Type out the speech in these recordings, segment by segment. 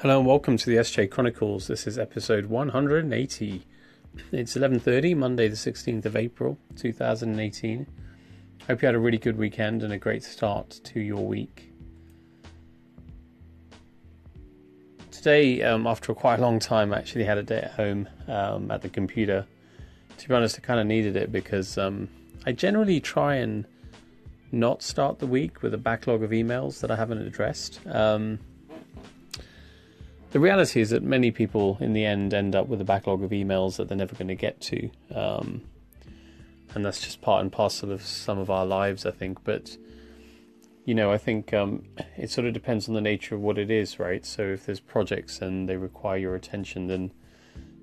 Hello and welcome to the SJ Chronicles. This is episode 180. It's 11:30, Monday the 16th of April, 2018. Hope you had a really good weekend and a great start to your week. Today, um, after quite a long time, I actually had a day at home um, at the computer. To be honest, I kind of needed it because um, I generally try and not start the week with a backlog of emails that I haven't addressed. Um, the reality is that many people in the end end up with a backlog of emails that they're never going to get to. Um, and that's just part and parcel of some of our lives, I think. But, you know, I think um, it sort of depends on the nature of what it is, right? So if there's projects and they require your attention, then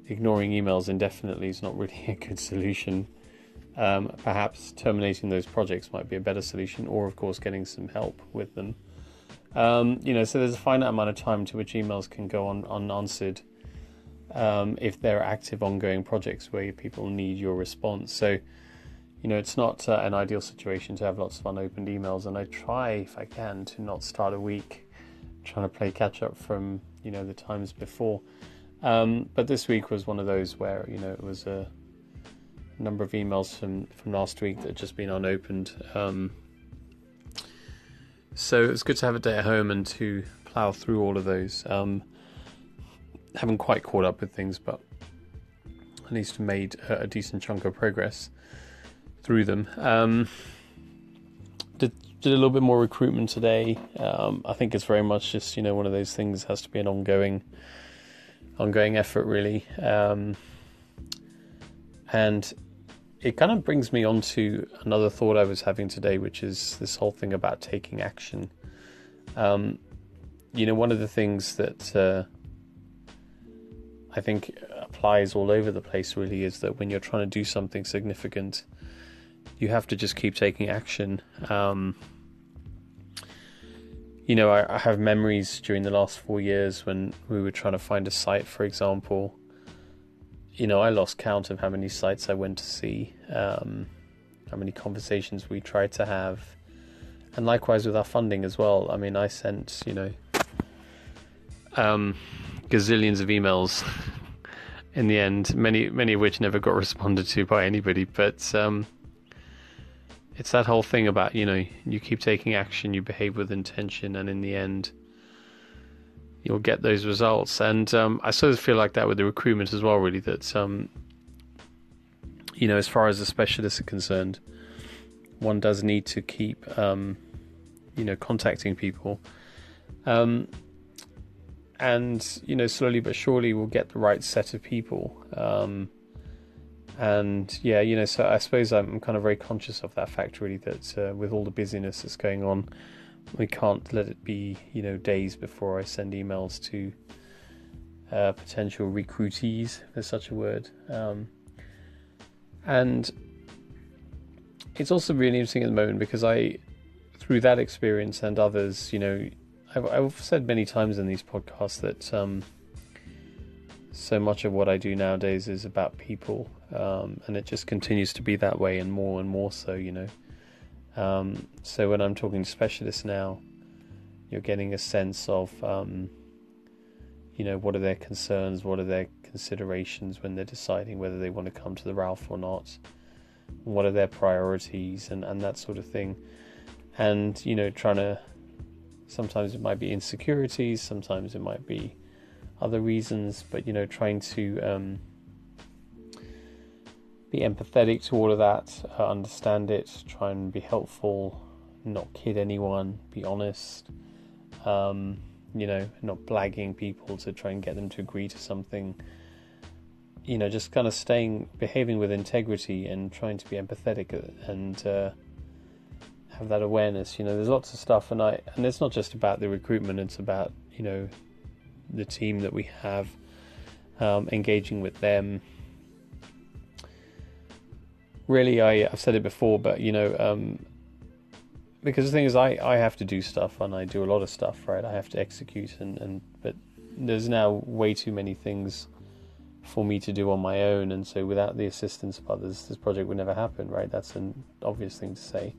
ignoring emails indefinitely is not really a good solution. Um, perhaps terminating those projects might be a better solution, or of course, getting some help with them. Um, you know, so there's a finite amount of time to which emails can go on unanswered um, if they're active, ongoing projects where people need your response. So, you know, it's not uh, an ideal situation to have lots of unopened emails, and I try, if I can, to not start a week trying to play catch up from you know the times before. Um, but this week was one of those where you know it was a number of emails from from last week that had just been unopened. Um, so it was good to have a day at home and to plough through all of those. Um, haven't quite caught up with things, but at least made a, a decent chunk of progress through them. Um, did did a little bit more recruitment today. Um, I think it's very much just you know one of those things has to be an ongoing ongoing effort really. Um, and it kind of brings me on to another thought I was having today, which is this whole thing about taking action. Um, you know, one of the things that uh, I think applies all over the place really is that when you're trying to do something significant, you have to just keep taking action. Um, you know, I, I have memories during the last four years when we were trying to find a site, for example you know, I lost count of how many sites I went to see, um, how many conversations we tried to have, and likewise with our funding as well. I mean, I sent, you know, um, gazillions of emails in the end, many many of which never got responded to by anybody. But um, it's that whole thing about you know, you keep taking action, you behave with intention, and in the end you'll get those results. And um, I sort of feel like that with the recruitment as well, really, that, um, you know, as far as the specialists are concerned, one does need to keep, um, you know, contacting people. Um, and, you know, slowly but surely we'll get the right set of people. Um, and yeah, you know, so I suppose I'm kind of very conscious of that fact, really, that uh, with all the busyness that's going on, we can't let it be, you know, days before I send emails to uh, potential recruitees, if there's such a word. Um, and it's also really interesting at the moment because I, through that experience and others, you know, I've, I've said many times in these podcasts that um, so much of what I do nowadays is about people, um, and it just continues to be that way, and more and more so, you know. Um, so when I'm talking to specialists now, you're getting a sense of, um, you know, what are their concerns, what are their considerations when they're deciding whether they want to come to the Ralph or not, what are their priorities, and, and that sort of thing. And, you know, trying to, sometimes it might be insecurities, sometimes it might be other reasons, but, you know, trying to, um, be empathetic to all of that, uh, understand it, try and be helpful, not kid anyone, be honest, um, you know, not blagging people to try and get them to agree to something. You know, just kind of staying, behaving with integrity and trying to be empathetic and uh, have that awareness. You know, there's lots of stuff, and I and it's not just about the recruitment; it's about you know the team that we have, um, engaging with them really, I, I've said it before, but you know, um, because the thing is, I, I have to do stuff and I do a lot of stuff, right? I have to execute, and, and but there's now way too many things for me to do on my own, and so without the assistance of others, this project would never happen, right? That's an obvious thing to say.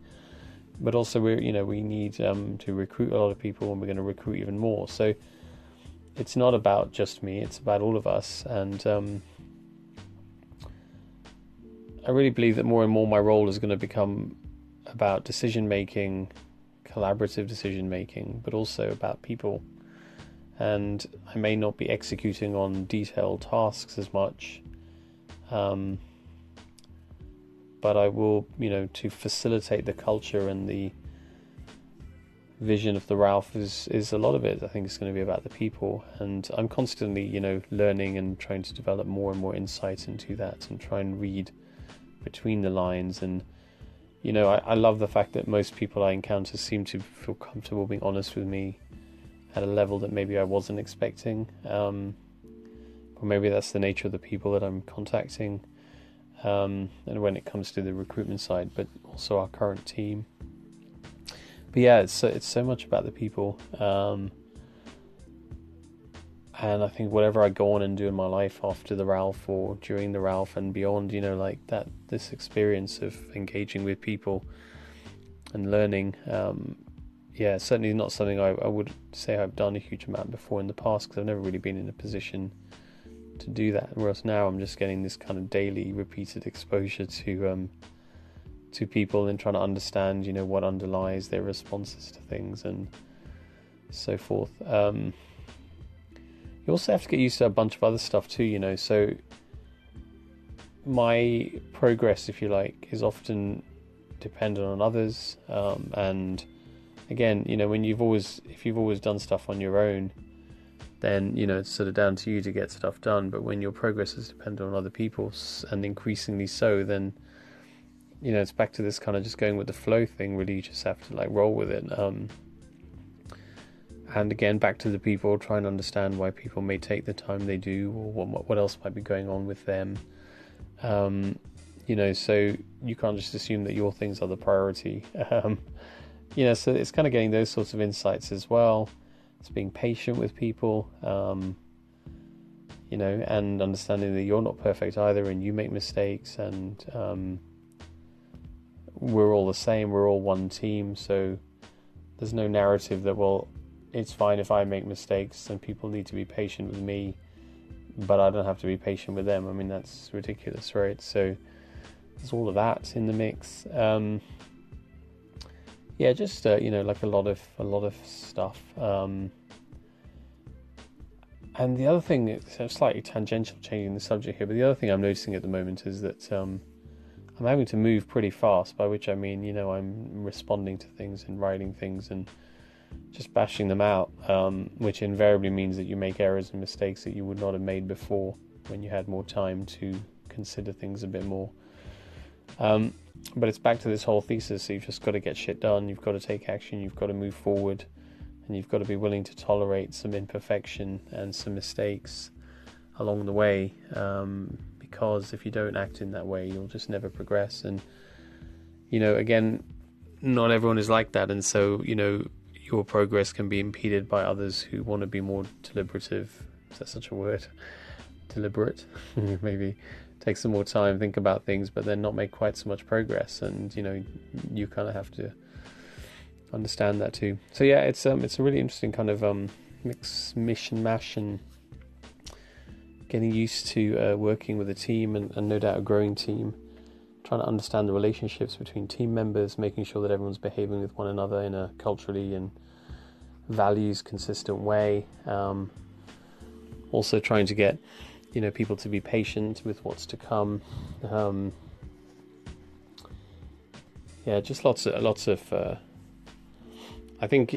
But also, we're you know we need um, to recruit a lot of people, and we're going to recruit even more. So it's not about just me; it's about all of us, and um, I really believe that more and more my role is going to become about decision making, collaborative decision making, but also about people. And I may not be executing on detailed tasks as much, um, but I will, you know, to facilitate the culture and the vision of the Ralph is is a lot of it. I think it's going to be about the people, and I'm constantly, you know, learning and trying to develop more and more insight into that, and try and read between the lines. And you know, I, I love the fact that most people I encounter seem to feel comfortable being honest with me at a level that maybe I wasn't expecting. Um, or maybe that's the nature of the people that I'm contacting. Um, and when it comes to the recruitment side, but also our current team but yeah, it's it's so much about the people. Um, and I think whatever I go on and do in my life after the Ralph or during the Ralph and beyond, you know, like that, this experience of engaging with people and learning, um, yeah, certainly not something I, I, would say I've done a huge amount before in the past because I've never really been in a position to do that. Whereas now I'm just getting this kind of daily repeated exposure to um, to people and trying to understand, you know, what underlies their responses to things and so forth. Um, you also have to get used to a bunch of other stuff too, you know. So my progress, if you like, is often dependent on others. Um, and again, you know, when you've always, if you've always done stuff on your own, then you know it's sort of down to you to get stuff done. But when your progress is dependent on other people's, and increasingly so, then you know, it's back to this kind of just going with the flow thing. Really, you just have to like roll with it. Um, and again, back to the people, try and understand why people may take the time they do, or what what else might be going on with them. Um, you know, so you can't just assume that your things are the priority. Um, you know, so it's kind of getting those sorts of insights as well. It's being patient with people. Um, you know, and understanding that you're not perfect either, and you make mistakes, and um, we're all the same, we're all one team, so there's no narrative that, well, it's fine if I make mistakes and people need to be patient with me, but I don't have to be patient with them. I mean, that's ridiculous, right? So there's all of that in the mix. Um, yeah, just uh, you know, like a lot of a lot of stuff. Um, and the other thing, it's slightly tangential, changing the subject here, but the other thing I'm noticing at the moment is that um, I'm having to move pretty fast, by which I mean, you know, I'm responding to things and writing things and just bashing them out, um, which invariably means that you make errors and mistakes that you would not have made before when you had more time to consider things a bit more. Um, but it's back to this whole thesis so you've just got to get shit done, you've got to take action, you've got to move forward, and you've got to be willing to tolerate some imperfection and some mistakes along the way. Um, because if you don't act in that way, you'll just never progress. And, you know, again, not everyone is like that. And so, you know, your progress can be impeded by others who want to be more deliberative. Is that such a word? Deliberate? Maybe take some more time, think about things, but then not make quite so much progress. And, you know, you kind of have to understand that too. So yeah, it's um it's a really interesting kind of um mix mission mash and getting used to uh, working with a team and, and, no doubt a growing team, trying to understand the relationships between team members, making sure that everyone's behaving with one another in a culturally and values consistent way. Um, also trying to get you know people to be patient with what's to come. Um, yeah, just lots of lots of. Uh, I think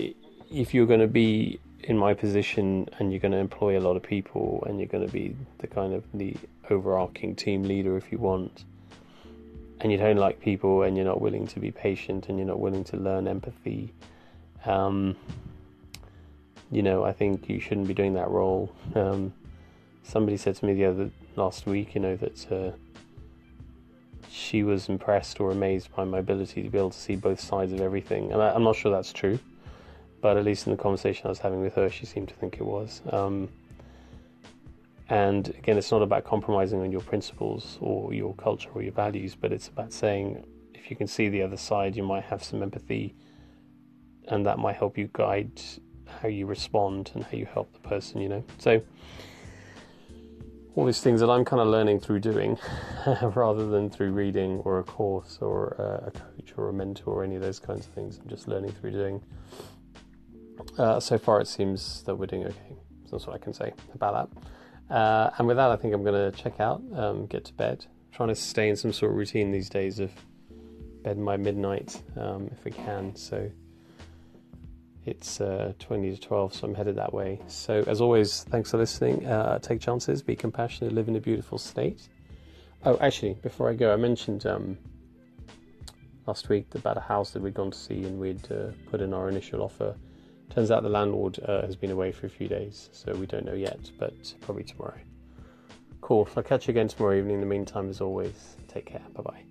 if you're going to be in my position and you're going to employ a lot of people and you're going to be the kind of the overarching team leader if you want and you don't like people and you're not willing to be patient and you're not willing to learn empathy um, you know i think you shouldn't be doing that role um, somebody said to me the other last week you know that uh, she was impressed or amazed by my ability to be able to see both sides of everything and I, i'm not sure that's true but at least in the conversation I was having with her, she seemed to think it was. Um, and again, it's not about compromising on your principles or your culture or your values, but it's about saying if you can see the other side, you might have some empathy, and that might help you guide how you respond and how you help the person, you know. So all these things that I'm kind of learning through doing rather than through reading or a course or a coach or a mentor or any of those kinds of things. I'm just learning through doing. Uh, so far, it seems that we're doing okay. That's what I can say about that. Uh, and with that, I think I'm going to check out, um, get to bed, trying to stay in some sort of routine these days of bed by midnight um, if we can. So it's uh, 20 to 12, so I'm headed that way. So, as always, thanks for listening. Uh, take chances, be compassionate, live in a beautiful state. Oh, actually, before I go, I mentioned um, last week about a house that we'd gone to see and we'd uh, put in our initial offer. Turns out the landlord uh, has been away for a few days, so we don't know yet, but probably tomorrow. Cool. I'll catch you again tomorrow evening. In the meantime, as always, take care. Bye bye.